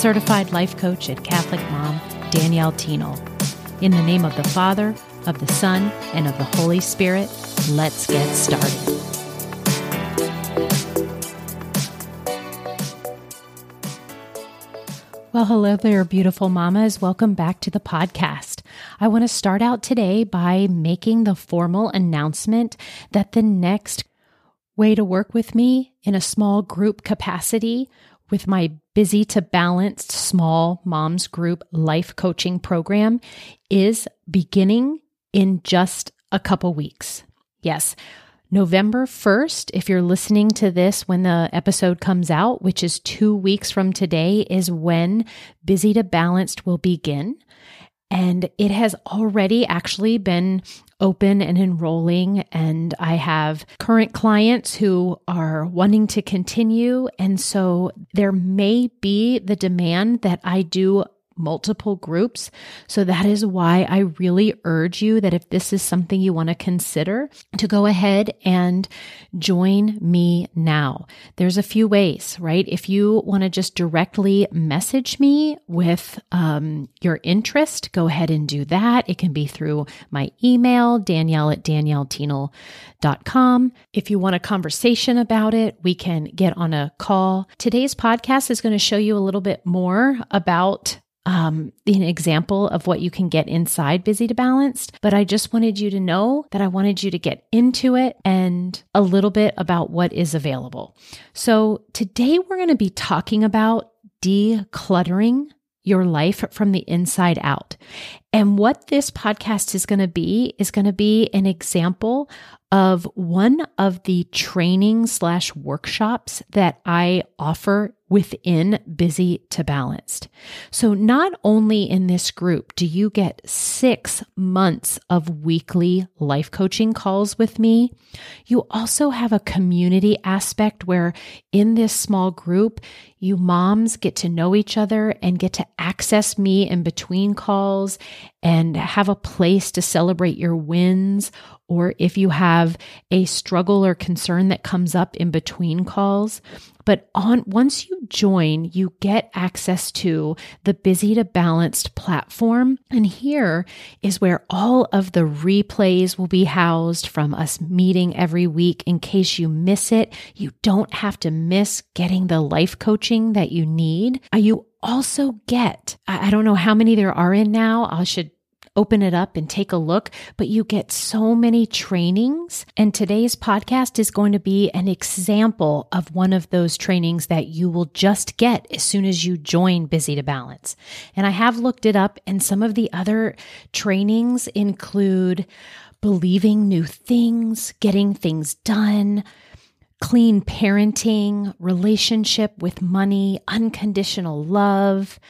certified life coach and Catholic mom, Danielle Thienel. In the name of the Father, of the Son, and of the Holy Spirit, let's get started. Well, hello there, beautiful mamas. Welcome back to the podcast. I want to start out today by making the formal announcement that the next way to work with me in a small group capacity with my busy to balanced small moms group life coaching program is beginning in just a couple weeks. Yes. November 1st, if you're listening to this when the episode comes out, which is two weeks from today, is when Busy to Balanced will begin. And it has already actually been open and enrolling. And I have current clients who are wanting to continue. And so there may be the demand that I do multiple groups. So that is why I really urge you that if this is something you want to consider, to go ahead and join me now. There's a few ways, right? If you want to just directly message me with um, your interest, go ahead and do that. It can be through my email, danielle at daniellethienel.com. If you want a conversation about it, we can get on a call. Today's podcast is going to show you a little bit more about um, an example of what you can get inside Busy to Balanced, but I just wanted you to know that I wanted you to get into it and a little bit about what is available. So today we're going to be talking about decluttering your life from the inside out. And what this podcast is going to be is going to be an example of one of the training slash workshops that I offer within Busy to Balanced. So, not only in this group do you get six months of weekly life coaching calls with me, you also have a community aspect where in this small group, you moms get to know each other and get to access me in between calls and have a place to celebrate your wins or if you have a struggle or concern that comes up in between calls. But on once you join, you get access to the Busy to Balanced platform. And here is where all of the replays will be housed from us meeting every week in case you miss it. You don't have to miss getting the life coaching that you need. Uh, you also get, I don't know how many there are in now. I should open it up and take a look, but you get so many trainings. And today's podcast is going to be an example of one of those trainings that you will just get as soon as you join Busy to Balance. And I have looked it up, and some of the other trainings include believing new things, getting things done clean parenting, relationship with money, unconditional love,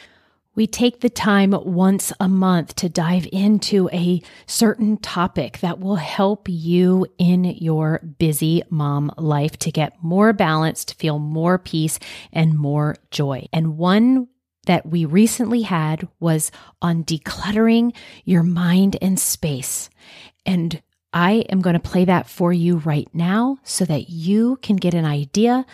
we take the time once a month to dive into a certain topic that will help you in your busy mom life to get more balance, to feel more peace and more joy. And one that we recently had was on decluttering your mind and space. And I am going to play that for you right now so that you can get an idea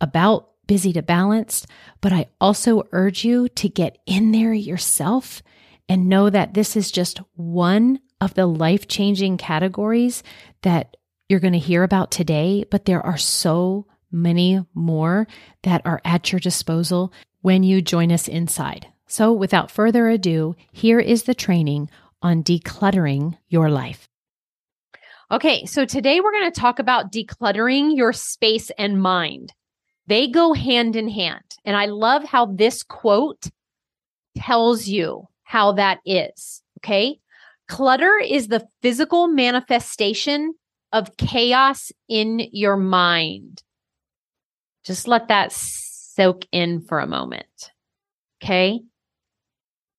about busy to balanced, but I also urge you to get in there yourself and know that this is just one of the life changing categories that you're going to hear about today, but there are so many more that are at your disposal when you join us inside. So, without further ado, here is the training on decluttering your life. Okay, so today we're going to talk about decluttering your space and mind. They go hand in hand. And I love how this quote tells you how that is. Okay. Clutter is the physical manifestation of chaos in your mind. Just let that soak in for a moment. Okay.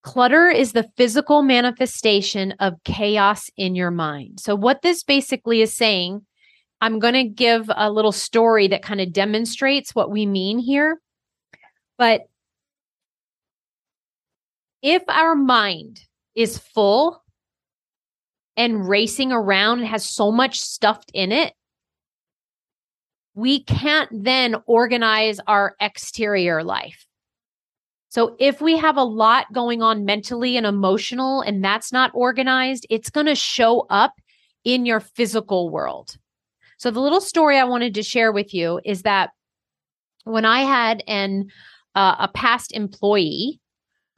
Clutter is the physical manifestation of chaos in your mind. So, what this basically is saying, I'm going to give a little story that kind of demonstrates what we mean here. But if our mind is full and racing around and has so much stuffed in it, we can't then organize our exterior life. So if we have a lot going on mentally and emotional and that's not organized, it's going to show up in your physical world. So the little story I wanted to share with you is that when I had an uh, a past employee,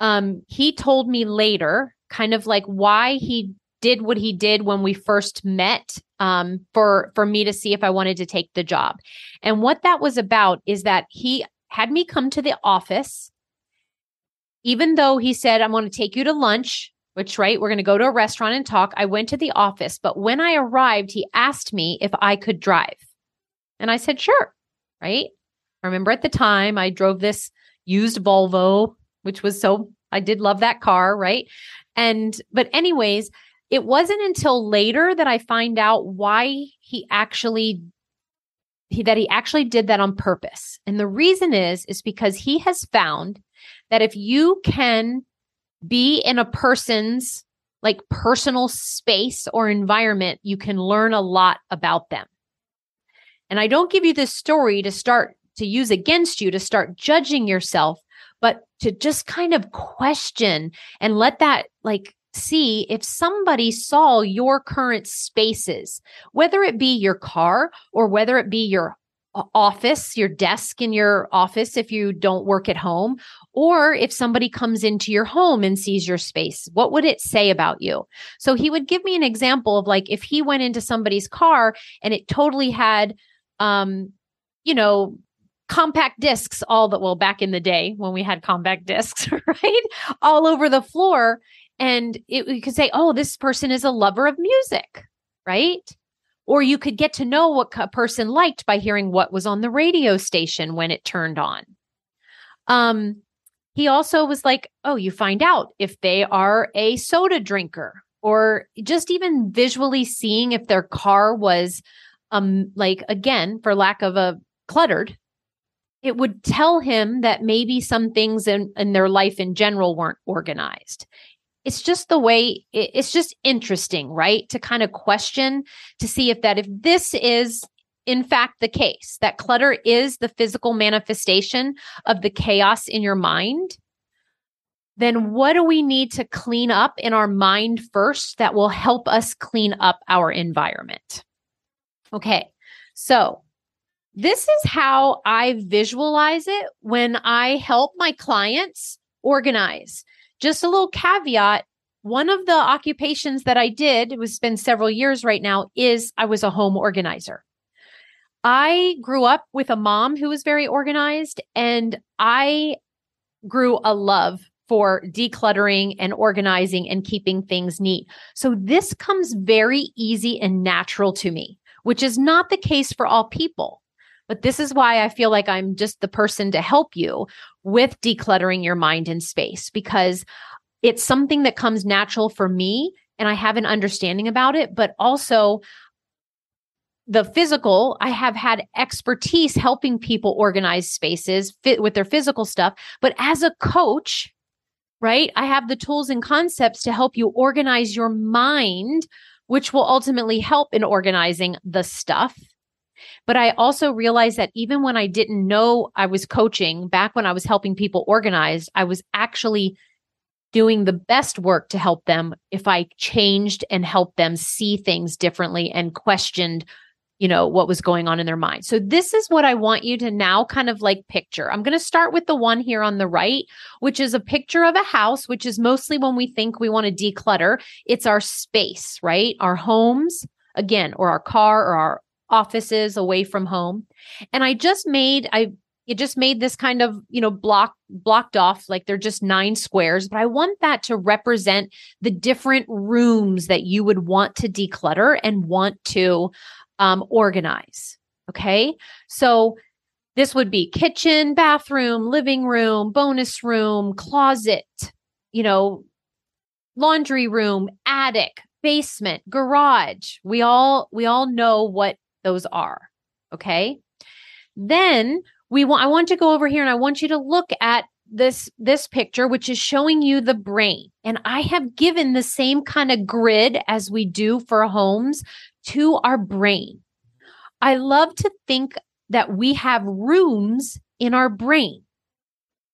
um, he told me later, kind of like why he did what he did when we first met um, for for me to see if I wanted to take the job. And what that was about is that he had me come to the office, even though he said, I'm going to take you to lunch, which, right, we're going to go to a restaurant and talk. I went to the office, but when I arrived, he asked me if I could drive. And I said, sure, right? I remember at the time I drove this used Volvo, which was so, I did love that car, right? And, but, anyways, it wasn't until later that I find out why he actually he, that he actually did that on purpose. And the reason is is because he has found that if you can be in a person's like personal space or environment, you can learn a lot about them. And I don't give you this story to start to use against you to start judging yourself, but to just kind of question and let that like see if somebody saw your current spaces, whether it be your car or whether it be your office, your desk in your office if you don't work at home, or if somebody comes into your home and sees your space, what would it say about you? So he would give me an example of like if he went into somebody's car and it totally had, um, you know, compact discs all that well back in the day when we had compact discs right all over the floor and it, you could say, oh, this person is a lover of music, right? Or you could get to know what a person liked by hearing what was on the radio station when it turned on. Um, he also was like, oh, you find out if they are a soda drinker or just even visually seeing if their car was um like again for lack of a cluttered it would tell him that maybe some things in, in their life in general weren't organized it's just the way it's just interesting, right? To kind of question to see if that, if this is in fact the case, that clutter is the physical manifestation of the chaos in your mind, then what do we need to clean up in our mind first that will help us clean up our environment? Okay, so this is how I visualize it when I help my clients organize just a little caveat one of the occupations that I did, it was been several years right now, is I was a home organizer. I grew up with a mom who was very organized, and I grew a love for decluttering and organizing and keeping things neat. So this comes very easy and natural to me, which is not the case for all people. But this is why I feel like I'm just the person to help you with decluttering your mind and space because it's something that comes natural for me and I have an understanding about it, but also the physical, I have had expertise helping people organize spaces fit with their physical stuff. But as a coach, right, I have the tools and concepts to help you organize your mind, which will ultimately help in organizing the stuff but I also realized that even when I didn't know I was coaching, back when I was helping people organize, I was actually doing the best work to help them if I changed and helped them see things differently and questioned you know what was going on in their mind. So this is what I want you to now kind of like picture. I'm going to start with the one here on the right, which is a picture of a house, which is mostly when we think we want to declutter, it's our space, right? Our homes again or our car or our offices away from home. And I just made, I, it just made this kind of, you know, block, blocked off, like they're just nine squares, but I want that to represent the different rooms that you would want to declutter and want to um, organize. Okay. So this would be kitchen, bathroom, living room, bonus room, closet, you know, laundry room, attic, basement, garage. We all we all know what those are. Okay? Then we want I want to go over here and I want you to look at this this picture which is showing you the brain. And I have given the same kind of grid as we do for homes to our brain. I love to think that we have rooms in our brain.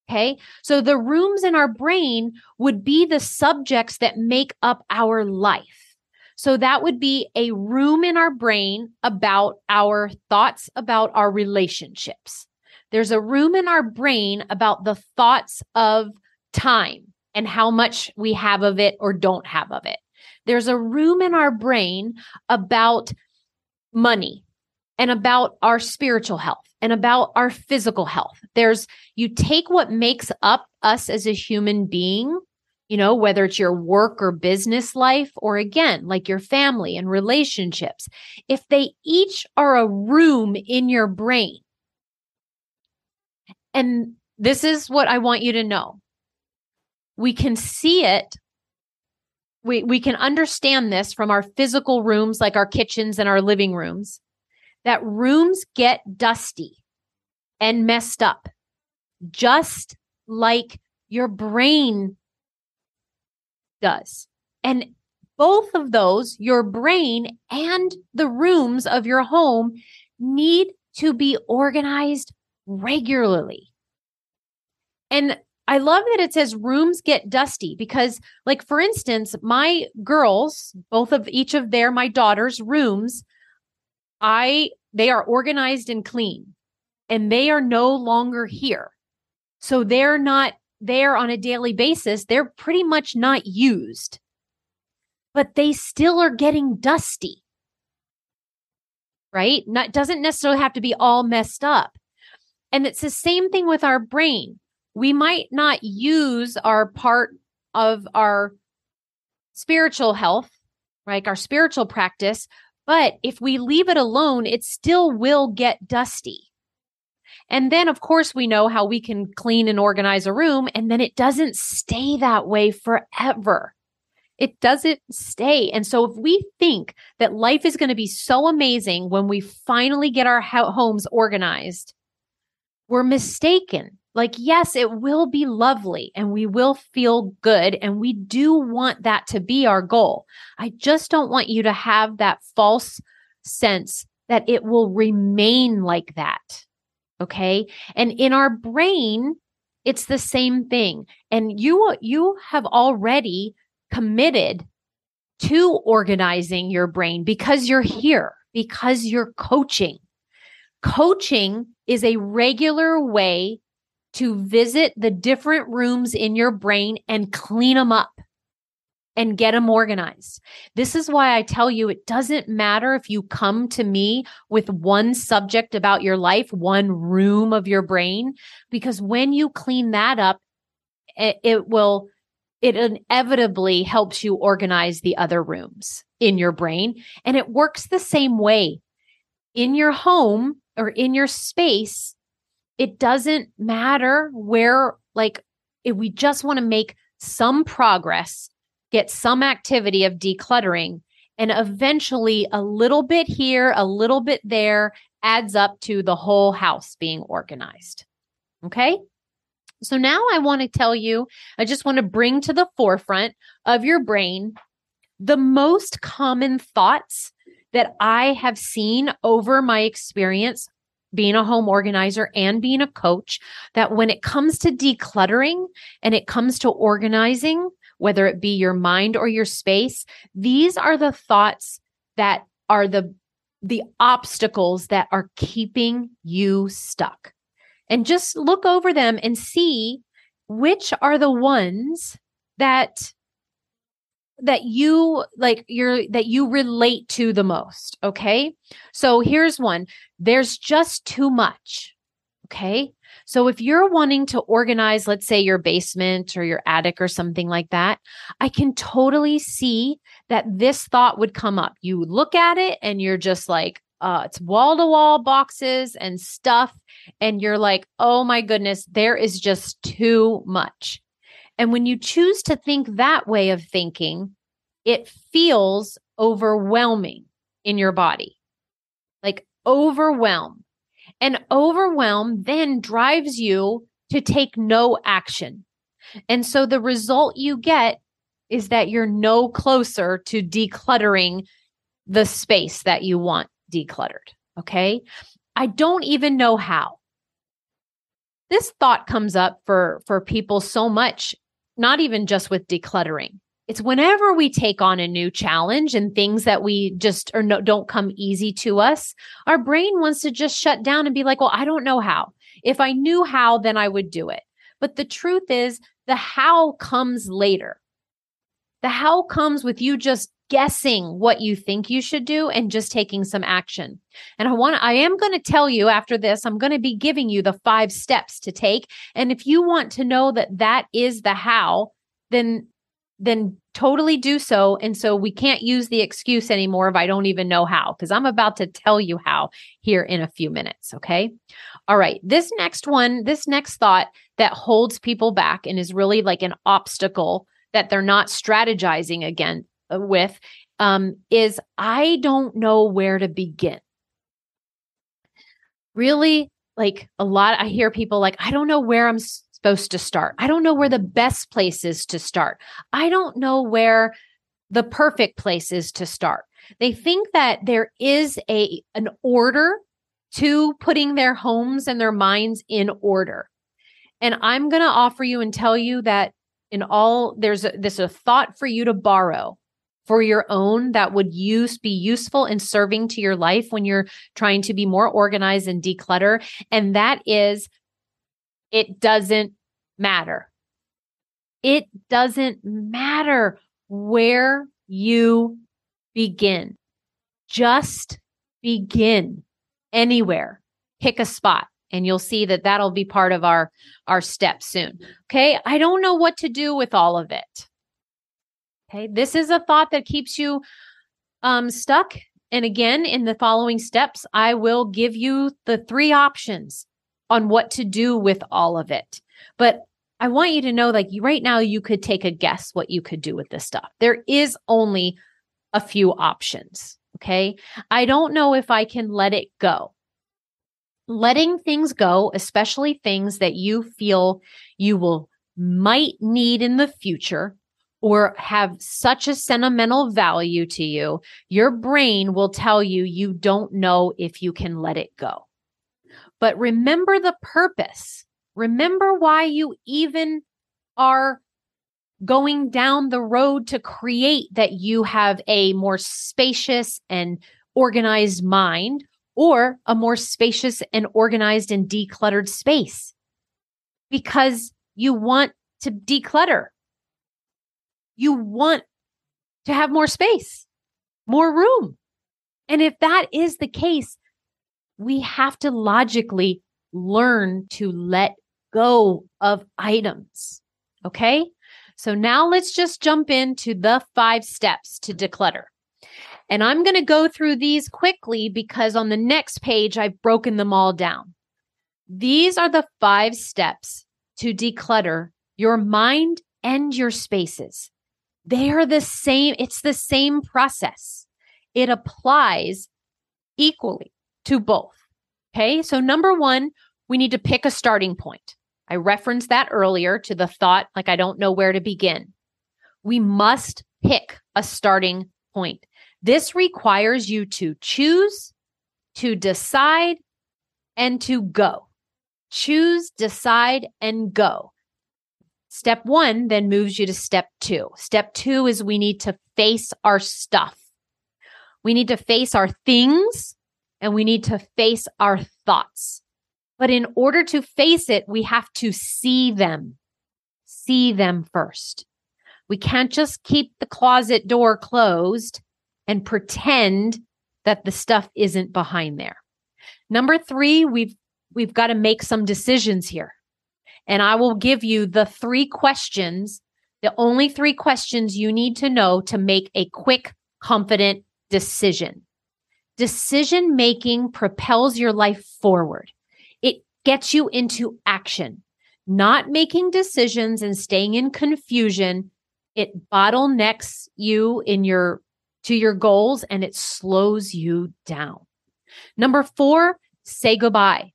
Okay. So the rooms in our brain would be the subjects that make up our life. So that would be a room in our brain about our thoughts about our relationships. There's a room in our brain about the thoughts of time and how much we have of it or don't have of it. There's a room in our brain about money and about our spiritual health and about our physical health. There's, you take what makes up us as a human being, you know, whether it's your work or business life, or again, like your family and relationships. If they each are a room in your brain, and this is what I want you to know. We can see it. We, we can understand this from our physical rooms, like our kitchens and our living rooms, that rooms get dusty and messed up, just like your brain does. And both of those, your brain and the rooms of your home, need to be organized regularly. And I love that it says rooms get dusty because, like, for instance, my girls, both of each of their, my daughter's rooms, I, they are organized and clean and they are no longer here. So they're not there on a daily basis. They're pretty much not used, but they still are getting dusty, right? Not, doesn't necessarily have to be all messed up. And it's the same thing with our brain. We might not use our part of our spiritual health, like our spiritual practice, but if we leave it alone, it still will get dusty. And then, of course, we know how we can clean and organize a room, and then it doesn't stay that way forever. It doesn't stay. And so, if we think that life is going to be so amazing when we finally get our homes organized, we're mistaken. Like, yes, it will be lovely and we will feel good. And we do want that to be our goal. I just don't want you to have that false sense that it will remain like that. Okay. And in our brain, it's the same thing. And you, you have already committed to organizing your brain because you're here, because you're coaching. Coaching is a regular way to visit the different rooms in your brain and clean them up and get them organized. This is why I tell you it doesn't matter if you come to me with one subject about your life, one room of your brain, because when you clean that up, it, it will, it inevitably helps you organize the other rooms in your brain. And it works the same way in your home or in your space, it doesn't matter where, like, if we just want to make some progress, get some activity of decluttering, and eventually a little bit here, a little bit there adds up to the whole house being organized. Okay. So now I want to tell you, I just want to bring to the forefront of your brain the most common thoughts that I have seen over my experience being a home organizer and being a coach that when it comes to decluttering and it comes to organizing, whether it be your mind or your space, these are the thoughts that are the the obstacles that are keeping you stuck. And just look over them and see which are the ones that that you like you're that you relate to the most okay? So here's one. There's just too much okay? So if you're wanting to organize let's say your basement or your attic or something like that i can totally see that this thought would come up. You look at it and you're just like uh, it's wall to wall boxes and stuff and you're like oh my goodness there is just too much. And when you choose to think that way of thinking, it feels overwhelming in your body, like overwhelm. And overwhelm then drives you to take no action. And so the result you get is that you're no closer to decluttering the space that you want decluttered. Okay. I don't even know how. This thought comes up for for people so much, not even just with decluttering. It's whenever we take on a new challenge and things that we just or no, don't come easy to us, our brain wants to just shut down and be like, "Well, I don't know how. If I knew how, then I would do it." But the truth is, the how comes later. The how comes with you just guessing what you think you should do and just taking some action. And I want I am going to tell you after this I'm going to be giving you the 5 steps to take and if you want to know that that is the how then then totally do so and so we can't use the excuse anymore of I don't even know how because I'm about to tell you how here in a few minutes, okay? All right, this next one, this next thought that holds people back and is really like an obstacle that they're not strategizing again uh, with um, is I don't know where to begin. Really, like a lot, I hear people like, I don't know where I'm supposed to start. I don't know where the best place is to start. I don't know where the perfect place is to start. They think that there is a an order to putting their homes and their minds in order. And I'm going to offer you and tell you that in all there's a, this a thought for you to borrow for your own that would use be useful and serving to your life when you're trying to be more organized and declutter and that is it doesn't matter. It doesn't matter where you begin. Just begin anywhere. Pick a spot and you'll see that that'll be part of our our steps soon. Okay? I don't know what to do with all of it. Okay? This is a thought that keeps you um stuck. And again in the following steps i will give you the three options on what to do with all of it. But i want you to know like right now you could take a guess what you could do with this stuff. There is only a few options okay? I don't know if i can let it go. Letting things go, especially things that you feel you will might need in the future or have such a sentimental value to you, your brain will tell you you don't know if you can let it go. But remember the purpose. Remember why you even are going down the road to create that you have a more spacious and organized mind or a more spacious and organized and decluttered space because you want to declutter. You want to have more space, more room. And if that is the case, we have to logically learn to let go of items. Okay. So now let's just jump into the five steps to declutter. And I'm going to go through these quickly because on the next page, I've broken them all down. These are the five steps to declutter your mind and your spaces. They are the same, it's the same process. It applies equally to both. Okay. So, number one, we need to pick a starting point. I referenced that earlier to the thought, like, I don't know where to begin. We must pick a starting point. This requires you to choose, to decide, and to go. Choose, decide, and go. Step one then moves you to step two. Step two is we need to face our stuff. We need to face our things and we need to face our thoughts. But in order to face it, we have to see them. See them first. We can't just keep the closet door closed and pretend that the stuff isn't behind there. Number 3, we've we've got to make some decisions here. And I will give you the three questions, the only three questions you need to know to make a quick, confident decision. Decision making propels your life forward. It gets you into action. not making decisions and staying in confusion, it bottlenecks you in your to your goals and it slows you down. Number 4, say goodbye.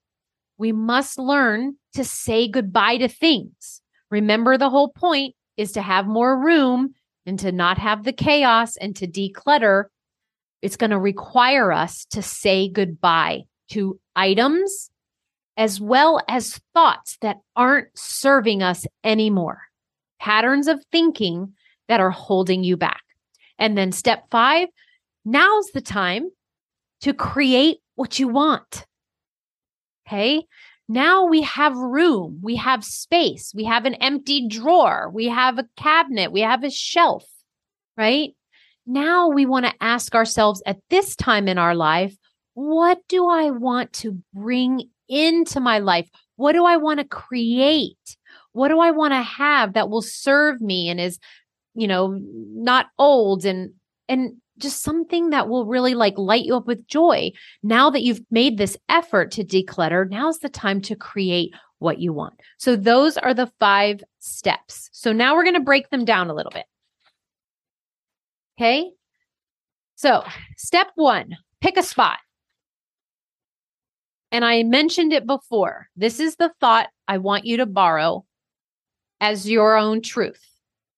We must learn to say goodbye to things. Remember the whole point is to have more room and to not have the chaos and to declutter. It's going to require us to say goodbye to items as well as thoughts that aren't serving us anymore, patterns of thinking that are holding you back. And then step five, now's the time to create what you want. Okay. Now we have room, we have space, we have an empty drawer, we have a cabinet, we have a shelf, right? Now we want to ask ourselves at this time in our life, what do I want to bring into my life? What do I want to create? What do I want to have that will serve me and is, you know, not old and and just something that will really like light you up with joy. Now that you've made this effort to declutter, now's the time to create what you want. So those are the five steps. So now we're going to break them down a little bit. Okay. So, step one, pick a spot. And I mentioned it before. This is the thought I want you to borrow as your own truth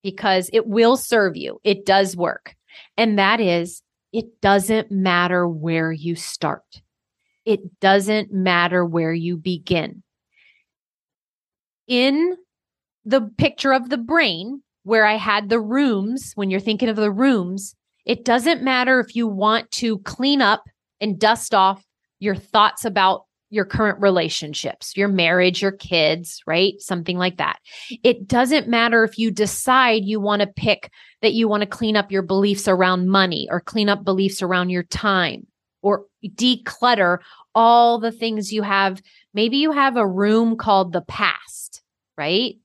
because it will serve you. It does work. And that is, it doesn't matter where you start, it doesn't matter where you begin. In the picture of the brain, where I had the rooms, when you're thinking of the rooms, it doesn't matter if you want to clean up and dust off your thoughts about your current relationships, your marriage, your kids, right? Something like that. It doesn't matter if you decide you want to pick that you want to clean up your beliefs around money or clean up beliefs around your time or declutter all the things you have. Maybe you have a room called the past, right?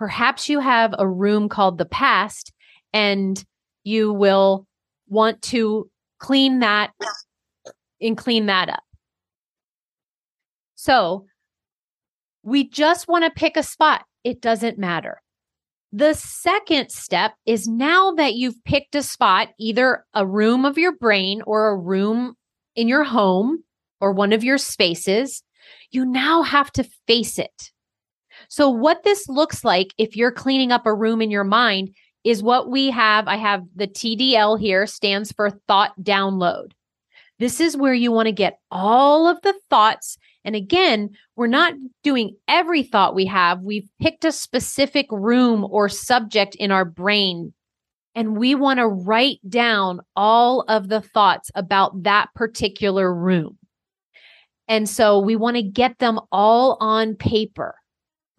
Perhaps you have a room called the past and you will want to clean that and clean that up. So we just want to pick a spot. It doesn't matter. The second step is now that you've picked a spot, either a room of your brain or a room in your home or one of your spaces, you now have to face it. So, what this looks like if you're cleaning up a room in your mind is what we have. I have the TDL here, stands for thought download. This is where you want to get all of the thoughts and again, we're not doing every thought we have. We've picked a specific room or subject in our brain, and we want to write down all of the thoughts about that particular room. And so we want to get them all on paper.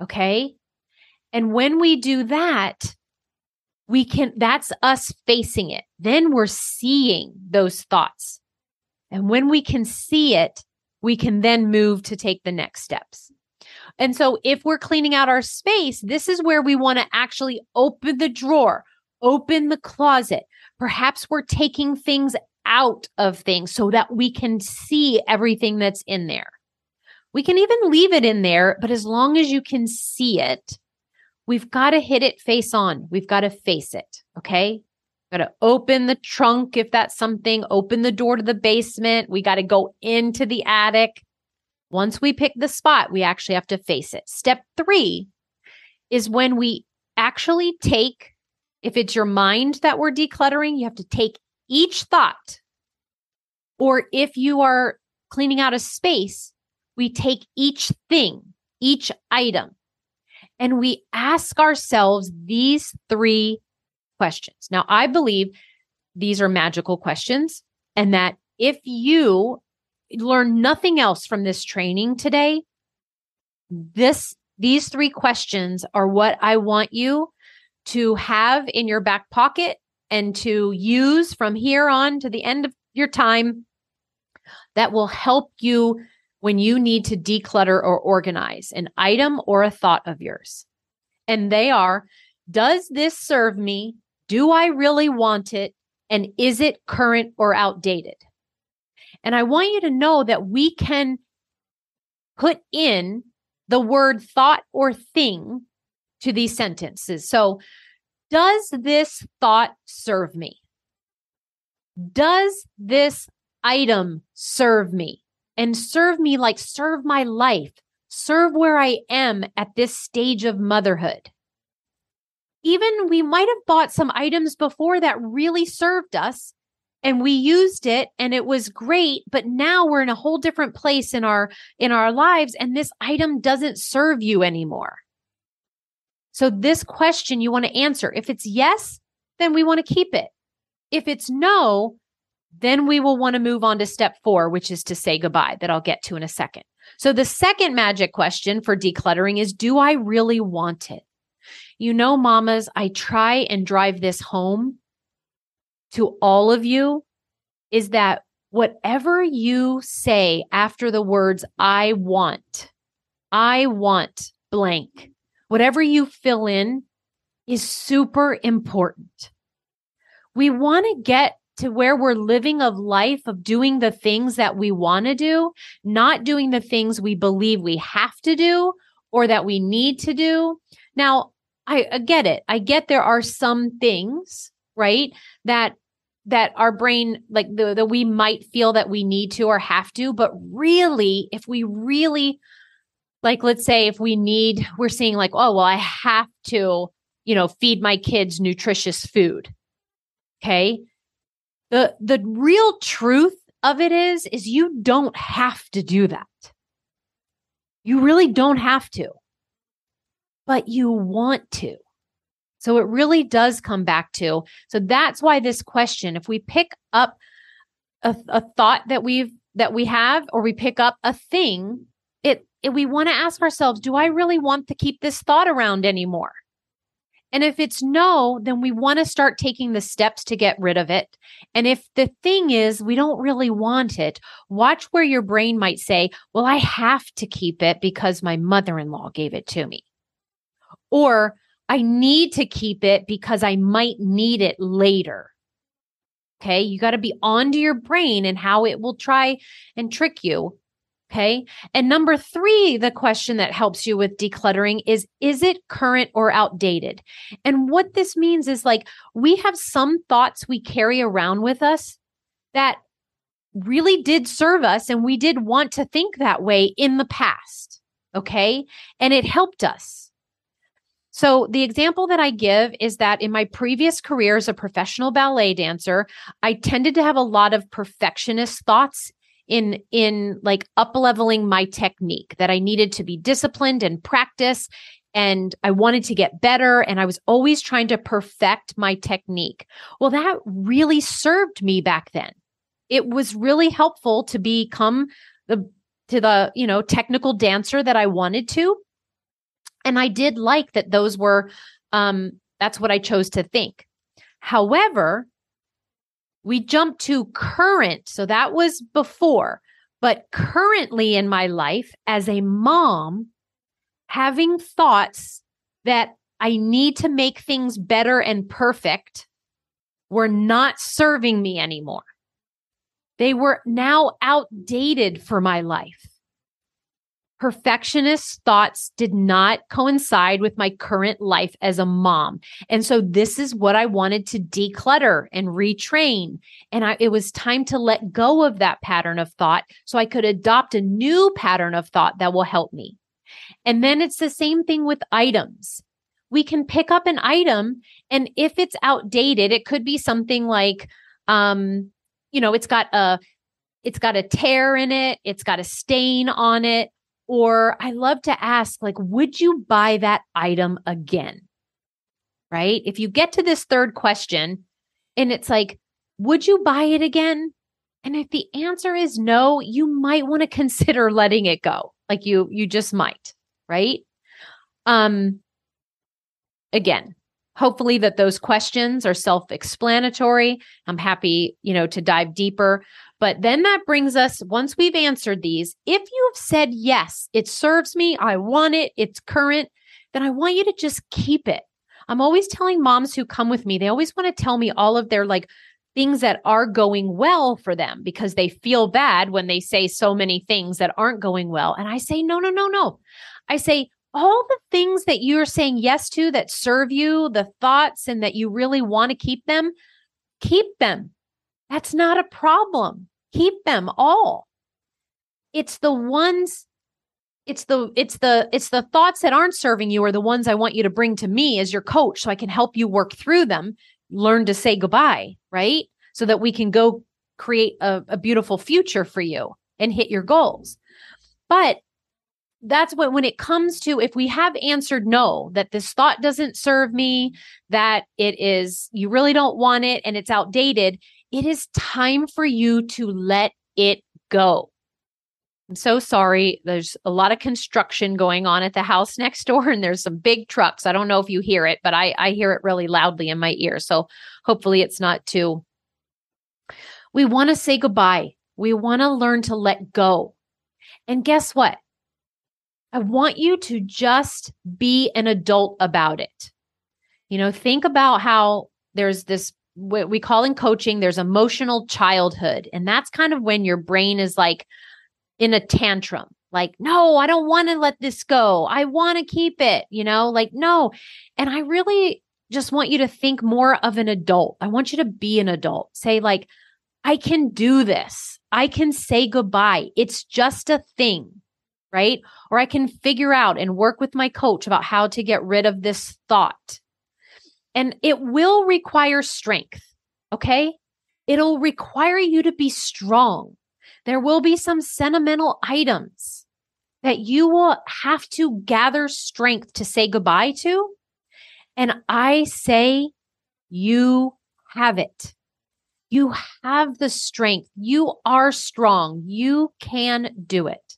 Okay. And when we do that, we can, that's us facing it. Then we're seeing those thoughts. And when we can see it, we can then move to take the next steps. And so if we're cleaning out our space, this is where we want to actually open the drawer, open the closet. Perhaps we're taking things out of things so that we can see everything that's in there. We can even leave it in there, but as long as you can see it, we've got to hit it face on. We've got to face it. Okay. Got to open the trunk if that's something, open the door to the basement. We got to go into the attic. Once we pick the spot, we actually have to face it. Step three is when we actually take, if it's your mind that we're decluttering, you have to take each thought. Or if you are cleaning out a space, we take each thing, each item, and we ask ourselves these three questions. Now, I believe these are magical questions and that if you learn nothing else from this training today, this these three questions are what I want you to have in your back pocket and to use from here on to the end of your time that will help you when you need to declutter or organize an item or a thought of yours. And they are Does this serve me? Do I really want it? And is it current or outdated? And I want you to know that we can put in the word thought or thing to these sentences. So, does this thought serve me? Does this item serve me? And serve me like serve my life, serve where I am at this stage of motherhood. Even we might have bought some items before that really served us and we used it and it was great but now we're in a whole different place in our in our lives and this item doesn't serve you anymore. So this question you want to answer if it's yes then we want to keep it. If it's no then we will want to move on to step 4 which is to say goodbye that I'll get to in a second so the second magic question for decluttering is do I really want it you know mamas I try and drive this home to all of you is that whatever you say after the words, I want, I want blank, whatever you fill in is super important. We want to get to where we're living of life of doing the things that we want to do, not doing the things we believe we have to do or that we need to do. Now, I, I get it. I get there are some things, right, that that our brain like the, that we might feel that we need to or have to but really if we really like let's say if we need we're seeing like oh well i have to you know feed my kids nutritious food okay the the real truth of it is is you don't have to do that you really don't have to but you want to so it really does come back to. So that's why this question, if we pick up a, a thought that we've that we have, or we pick up a thing, it, it we want to ask ourselves, do I really want to keep this thought around anymore? And if it's no, then we want to start taking the steps to get rid of it. And if the thing is we don't really want it, watch where your brain might say, well, I have to keep it because my mother in law gave it to me. Or I need to keep it because I might need it later. Okay. You got to be onto your brain and how it will try and trick you. Okay. And number three, the question that helps you with decluttering is Is it current or outdated? And what this means is like we have some thoughts we carry around with us that really did serve us and we did want to think that way in the past. Okay. And it helped us. So, the example that I give is that in my previous career as a professional ballet dancer, I tended to have a lot of perfectionist thoughts in in like up leveling my technique that I needed to be disciplined and practice and I wanted to get better and I was always trying to perfect my technique. Well, that really served me back then. It was really helpful to become the to the, you know, technical dancer that I wanted to and I did like that those were, um, that's what I chose to think. However, we jumped to current. So that was before, but currently in my life as a mom, having thoughts that I need to make things better and perfect were not serving me anymore. They were now outdated for my life perfectionist thoughts did not coincide with my current life as a mom. And so this is what I wanted to declutter and retrain. And I, it was time to let go of that pattern of thought so I could adopt a new pattern of thought that will help me. And then it's the same thing with items. We can pick up an item and if it's outdated, it could be something like, um, you know, it's got a, it's got a tear in it. It's got a stain on it or I love to ask, like, would you buy that item again? Right? If you get to this third question and it's like, would you buy it again? And if the answer is no, you might want to consider letting it go. Like you, you just might, right? Um, again, hopefully that those questions are self-explanatory. I'm happy, you know, to dive deeper. But then that brings us, once we've answered these, if you have said, yes, it serves me, I want it, it's current, then I want you to just keep it. I'm always telling moms who come with me, they always want to tell me all of their like things that are going well for them because they feel bad when they say so many things that aren't going well. And I say, no, no, no, no. I say, all the things that you're saying yes to that serve you, the thoughts, and that you really want to keep them, keep them. That's not a problem. Keep them all. It's the ones it's the it's the it's the thoughts that aren't serving you are the ones I want you to bring to me as your coach so I can help you work through them, learn to say goodbye, right? So that we can go create a, a beautiful future for you and hit your goals. But that's what when it comes to if we have answered no that this thought doesn't serve me that it is you really don't want it and it's outdated it is time for you to let it go. I'm so sorry. There's a lot of construction going on at the house next door and there's some big trucks. I don't know if you hear it but i i hear it really loudly in my ear so hopefully it's not too. We want to say goodbye. We want to learn to let go. And guess what? I want you to just be an adult about it. You know, think about how there's this what we call in coaching there's emotional childhood and that's kind of when your brain is like in a tantrum like no i don't want to let this go. I want to keep it you know like no. And i really just want you to think more of an adult. I want you to be an adult. Say like i can do this. I can say goodbye. It's just a thing right? Or I can figure out and work with my coach about how to get rid of this thought. And it will require strength, okay? It'll require you to be strong. There will be some sentimental items that you will have to gather strength to say goodbye to. And I say, you have it. You have the strength. You are strong. You can do it.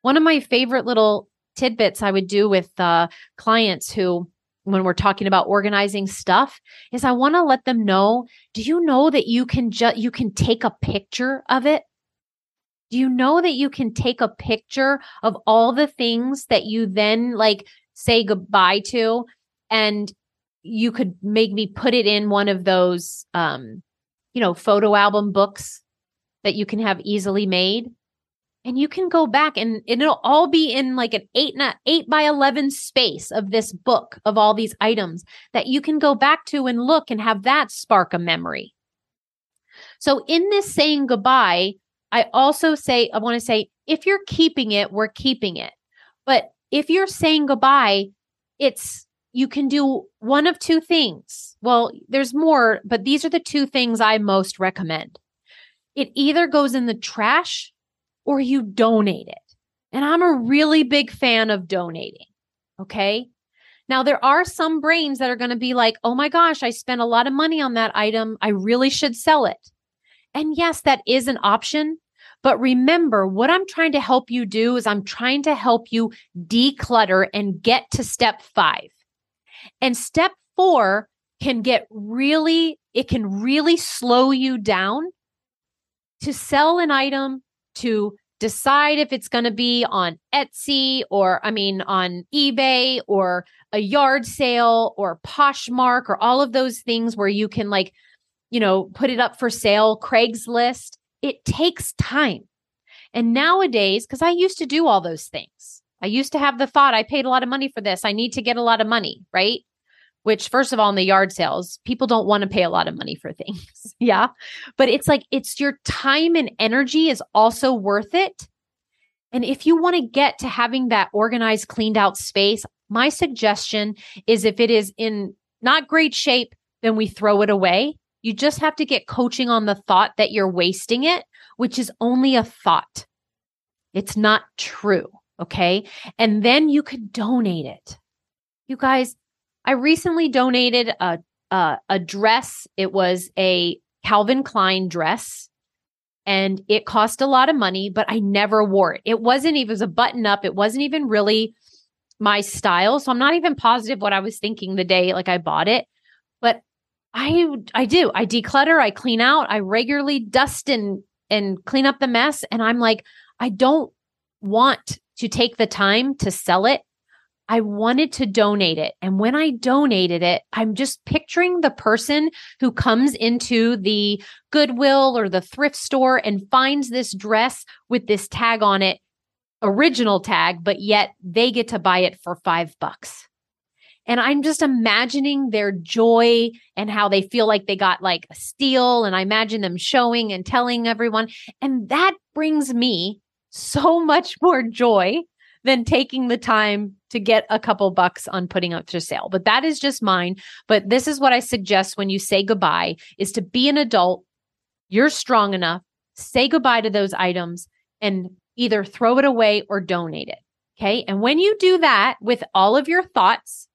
One of my favorite little tidbits I would do with uh, clients who, when we're talking about organizing stuff, is I want to let them know. Do you know that you can just you can take a picture of it? Do you know that you can take a picture of all the things that you then like say goodbye to, and you could make me put it in one of those, um, you know, photo album books that you can have easily made and you can go back and it'll all be in like an eight eight by 11 space of this book of all these items that you can go back to and look and have that spark a memory. So in this saying goodbye i also say i want to say if you're keeping it we're keeping it. But if you're saying goodbye it's you can do one of two things. Well there's more but these are the two things i most recommend. It either goes in the trash or you donate it. And I'm a really big fan of donating. Okay. Now, there are some brains that are going to be like, oh my gosh, I spent a lot of money on that item. I really should sell it. And yes, that is an option. But remember, what I'm trying to help you do is I'm trying to help you declutter and get to step five. And step four can get really, it can really slow you down to sell an item to decide if it's going to be on Etsy or, I mean, on eBay or a yard sale or Poshmark or all of those things where you can, like, you know, put it up for sale, Craigslist. It takes time. And nowadays, because I used to do all those things, I used to have the thought, I paid a lot of money for this. I need to get a lot of money, right? Which first of all in the yard sales people don't want to pay a lot of money for things. Yeah. But it's like it's your time and energy is also worth it. And if you want to get to having that organized cleaned out space my suggestion is if it is in not great shape then we throw it away. You just have to get coaching on the thought that you're wasting it which is only a thought. It's not true okay? And then you could donate it. You guys I recently donated a, a, dress. It was a Calvin Klein dress and it cost a lot of money, but I never wore it. It wasn't even it was a button up. It wasn't even really my style. So I'm not even positive what I was thinking the day like I bought it. But I I do. I declutter, I clean out, I regularly dust and and clean up the mess and I'm like I don't want to take the time to sell it I wanted to donate it. And when I donated it, I'm just picturing the person who comes into the Goodwill or the thrift store and finds this dress with this tag on it, original tag, but yet they get to buy it for five bucks. And I'm just imagining their joy and how they feel like they got like a steal. And I imagine them showing and telling everyone. And that brings me so much more joy than taking the time to get a couple bucks on putting up for sale. But that is just mine. But this is what I suggest when you say goodbye is to be an adult. You're strong enough, say goodbye to those items and either throw it away or donate it. Okay. And when you do that with all of your thoughts,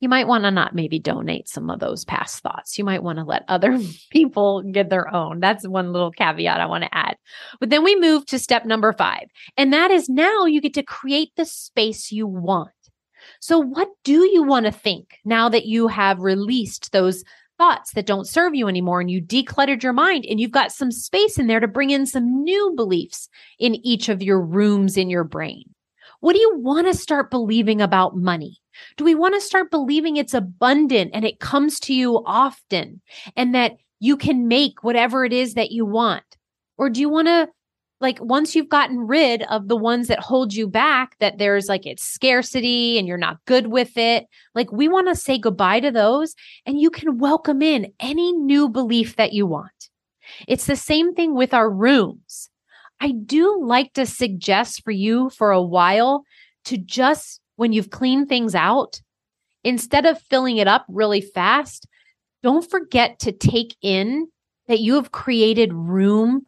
you might want to not maybe donate some of those past thoughts. You might want to let other people get their own. That's one little caveat I want to add. But then we move to step number five, and that is now you get to create the space you want. So, what do you want to think now that you have released those thoughts that don't serve you anymore and you decluttered your mind and you've got some space in there to bring in some new beliefs in each of your rooms in your brain? What do you want to start believing about money? Do we want to start believing it's abundant and it comes to you often and that you can make whatever it is that you want? Or do you want to, like, once you've gotten rid of the ones that hold you back, that there's like it's scarcity and you're not good with it? Like, we want to say goodbye to those and you can welcome in any new belief that you want. It's the same thing with our rooms. I do like to suggest for you for a while to just when you've cleaned things out, instead of filling it up really fast, don't forget to take in that you have created room,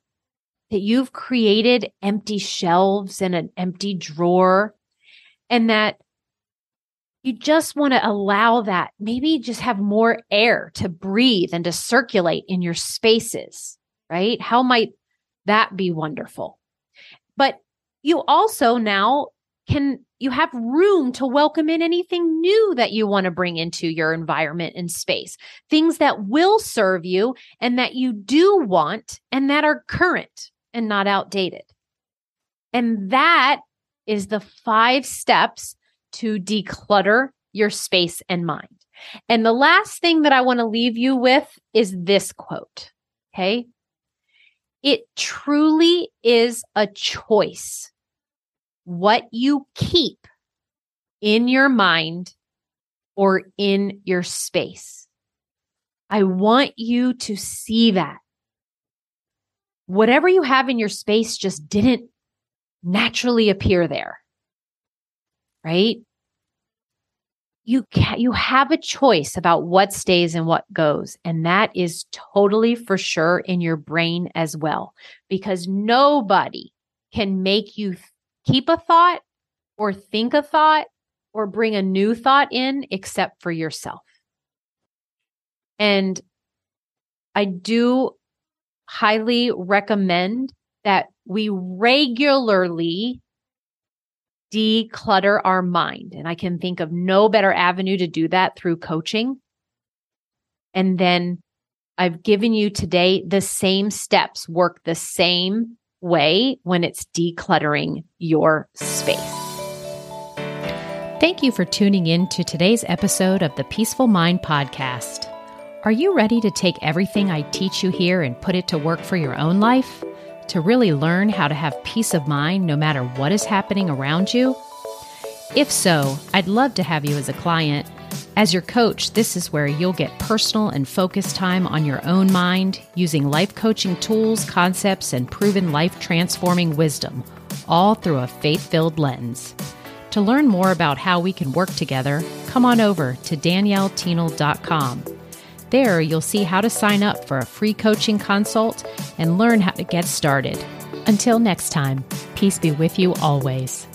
that you've created empty shelves and an empty drawer, and that you just want to allow that, maybe just have more air to breathe and to circulate in your spaces, right? How might that be wonderful? But you also now can you have room to welcome in anything new that you want to bring into your environment and space, things that will serve you and that you do want and that are current and not outdated. And that is the five steps to declutter your space and mind. And the last thing that I want to leave you with is this quote. Okay. It truly is a choice what you keep in your mind or in your space. I want you to see that. Whatever you have in your space just didn't naturally appear there. Right? You can, you have a choice about what stays and what goes and that is totally for sure in your brain as well because nobody can make you keep a thought or think a thought or bring a new thought in except for yourself. And I do highly recommend that we regularly declutter our mind. And I can think of no better avenue to do that through coaching. And then I've given you today the same steps, work the same way when it's decluttering your space. Thank you for tuning in to today's episode of the Peaceful Mind Podcast. Are you ready to take everything I teach you here and put it to work for your own life? To really learn how to have peace of mind no matter what is happening around you? If so, I'd love to have you as a client as your coach, this is where you'll get personal and focused time on your own mind using life coaching tools, concepts, and proven life transforming wisdom, all through a faith filled lens. To learn more about how we can work together, come on over to daniellethienel.com. There, you'll see how to sign up for a free coaching consult and learn how to get started. Until next time, peace be with you always.